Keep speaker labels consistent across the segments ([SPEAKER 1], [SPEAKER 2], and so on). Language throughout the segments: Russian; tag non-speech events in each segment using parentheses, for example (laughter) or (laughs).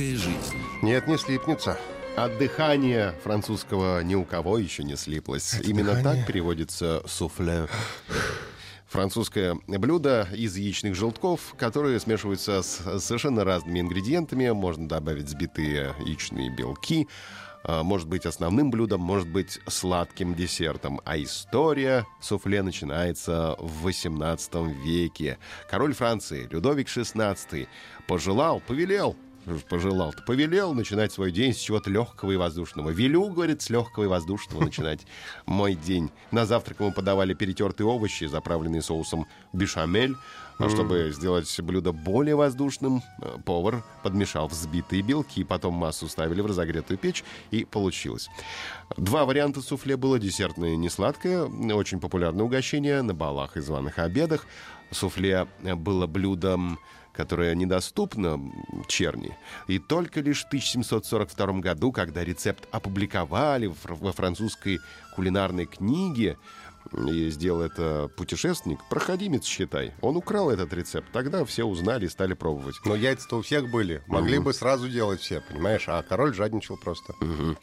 [SPEAKER 1] Сладкая жизнь.
[SPEAKER 2] Нет, не слипнется. От дыхания французского ни у кого еще не слиплось. Именно так переводится суфле. Французское блюдо из яичных желтков, которые смешиваются с совершенно разными ингредиентами. Можно добавить взбитые яичные белки. А, Может быть основным блюдом, может быть сладким десертом. А история суфле начинается в 18 веке. Король Франции Людовик XVI пожелал, повелел пожелал. Повелел начинать свой день с чего-то легкого и воздушного. Велю, говорит, с легкого и воздушного начинать (laughs) мой день. На завтрак ему подавали перетертые овощи, заправленные соусом бешамель. А чтобы сделать блюдо более воздушным, э, повар подмешал взбитые белки, потом массу ставили в разогретую печь, и получилось. Два варианта суфле было. Десертное и несладкое. Очень популярное угощение на балах и званых обедах. Суфле было блюдом которое недоступно черни. И только лишь в 1742 году, когда рецепт опубликовали во французской кулинарной книге, и сделал это путешественник, проходимец, считай. Он украл этот рецепт. Тогда все узнали и стали пробовать.
[SPEAKER 3] Но яйца-то у всех были. Могли бы сразу делать все, понимаешь? А король жадничал просто.
[SPEAKER 2] Мгм.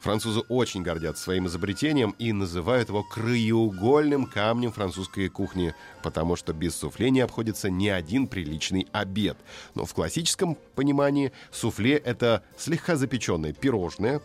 [SPEAKER 2] Французы очень гордятся своим изобретением и называют его краеугольным камнем французской кухни, потому что без суфле не обходится ни один приличный обед. Но в классическом понимании суфле — это слегка запеченное пирожное,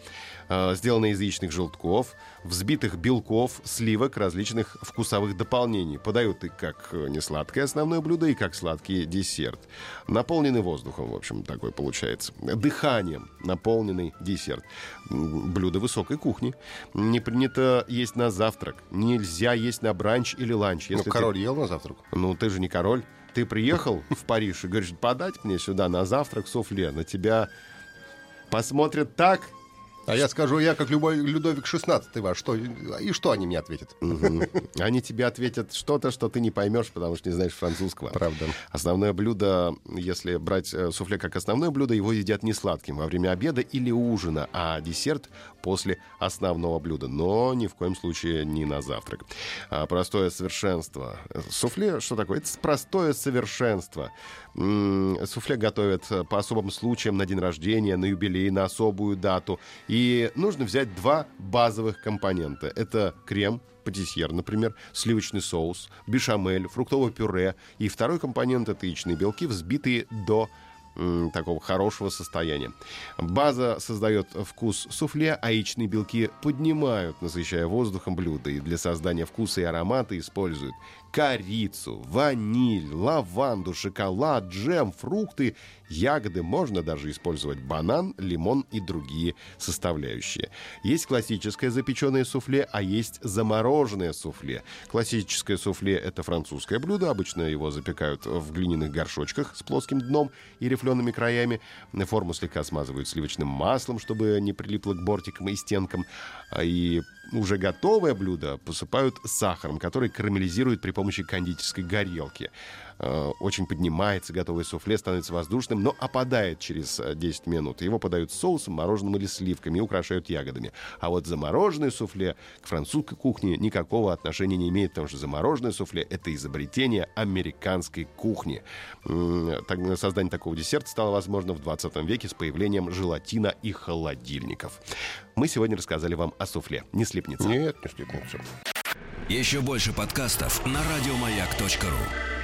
[SPEAKER 2] э, сделанное из яичных желтков, взбитых белков, сливок, различных вкусовых дополнений. Подают и как э, несладкое основное блюдо, и как сладкий десерт. Наполненный воздухом, в общем, такой получается. Дыханием наполненный десерт. Блюдо высокой кухни. Не принято есть на завтрак. Нельзя есть на бранч или ланч.
[SPEAKER 3] Ну,
[SPEAKER 2] Если ты-
[SPEAKER 3] король ел на завтрак.
[SPEAKER 2] ну, ты же не король. Ты приехал в Париж и говоришь, подать мне сюда на завтрак суфле. На тебя посмотрят так,
[SPEAKER 3] А я скажу, я как любой Людовик XVI ваш. Что, и что они мне ответят? (laughs)
[SPEAKER 2] Они тебе ответят что-то, что ты не поймешь, потому что не знаешь французского.
[SPEAKER 3] Правда.
[SPEAKER 2] Основное блюдо, если брать э, суфле как основное блюдо, его едят не сладким во время обеда или ужина, а десерт после основного блюда. Но ни в коем случае не на завтрак. А, Простое совершенство. Суфле, что такое? Это простое совершенство. Суфле готовят по особым случаям на день рождения, на юбилей, на особую дату. И нужно взять два базовых компонента. Это крем, патисьер, например, сливочный соус, бешамель, фруктовое пюре. И второй компонент — это яичные белки, взбитые до такого хорошего состояния. База создает вкус суфле, а яичные белки поднимают, насыщая воздухом блюдо. И для создания вкуса и аромата используют корицу, ваниль, лаванду, шоколад, джем, фрукты, ягоды. Можно даже использовать банан, лимон и другие составляющие. Есть классическое запеченное суфле, а есть замороженное суфле. Классическое суфле — это французское блюдо. Обычно его запекают в глиняных горшочках с плоским дном и рифлеными краями. Форму слегка смазывают сливочным маслом, чтобы не прилипло к бортикам и стенкам. А И уже готовое блюдо посыпают сахаром, который карамелизирует при помощи кондитерской горелки. Э, Очень поднимается готовое суфле, становится воздушным, но опадает через э, 10 минут. Его подают соусом, мороженым или сливками и украшают ягодами. А вот замороженное суфле к французской кухне никакого отношения не имеет, потому что замороженное суфле — это изобретение американской кухни. Создание такого десерта стало возможно в 20 веке с появлением желатина и холодильников. Мы сегодня рассказали вам о суфле. Не слипнется.
[SPEAKER 3] Нет, не слипнется.
[SPEAKER 1] Еще больше подкастов на радиомаяк.ру.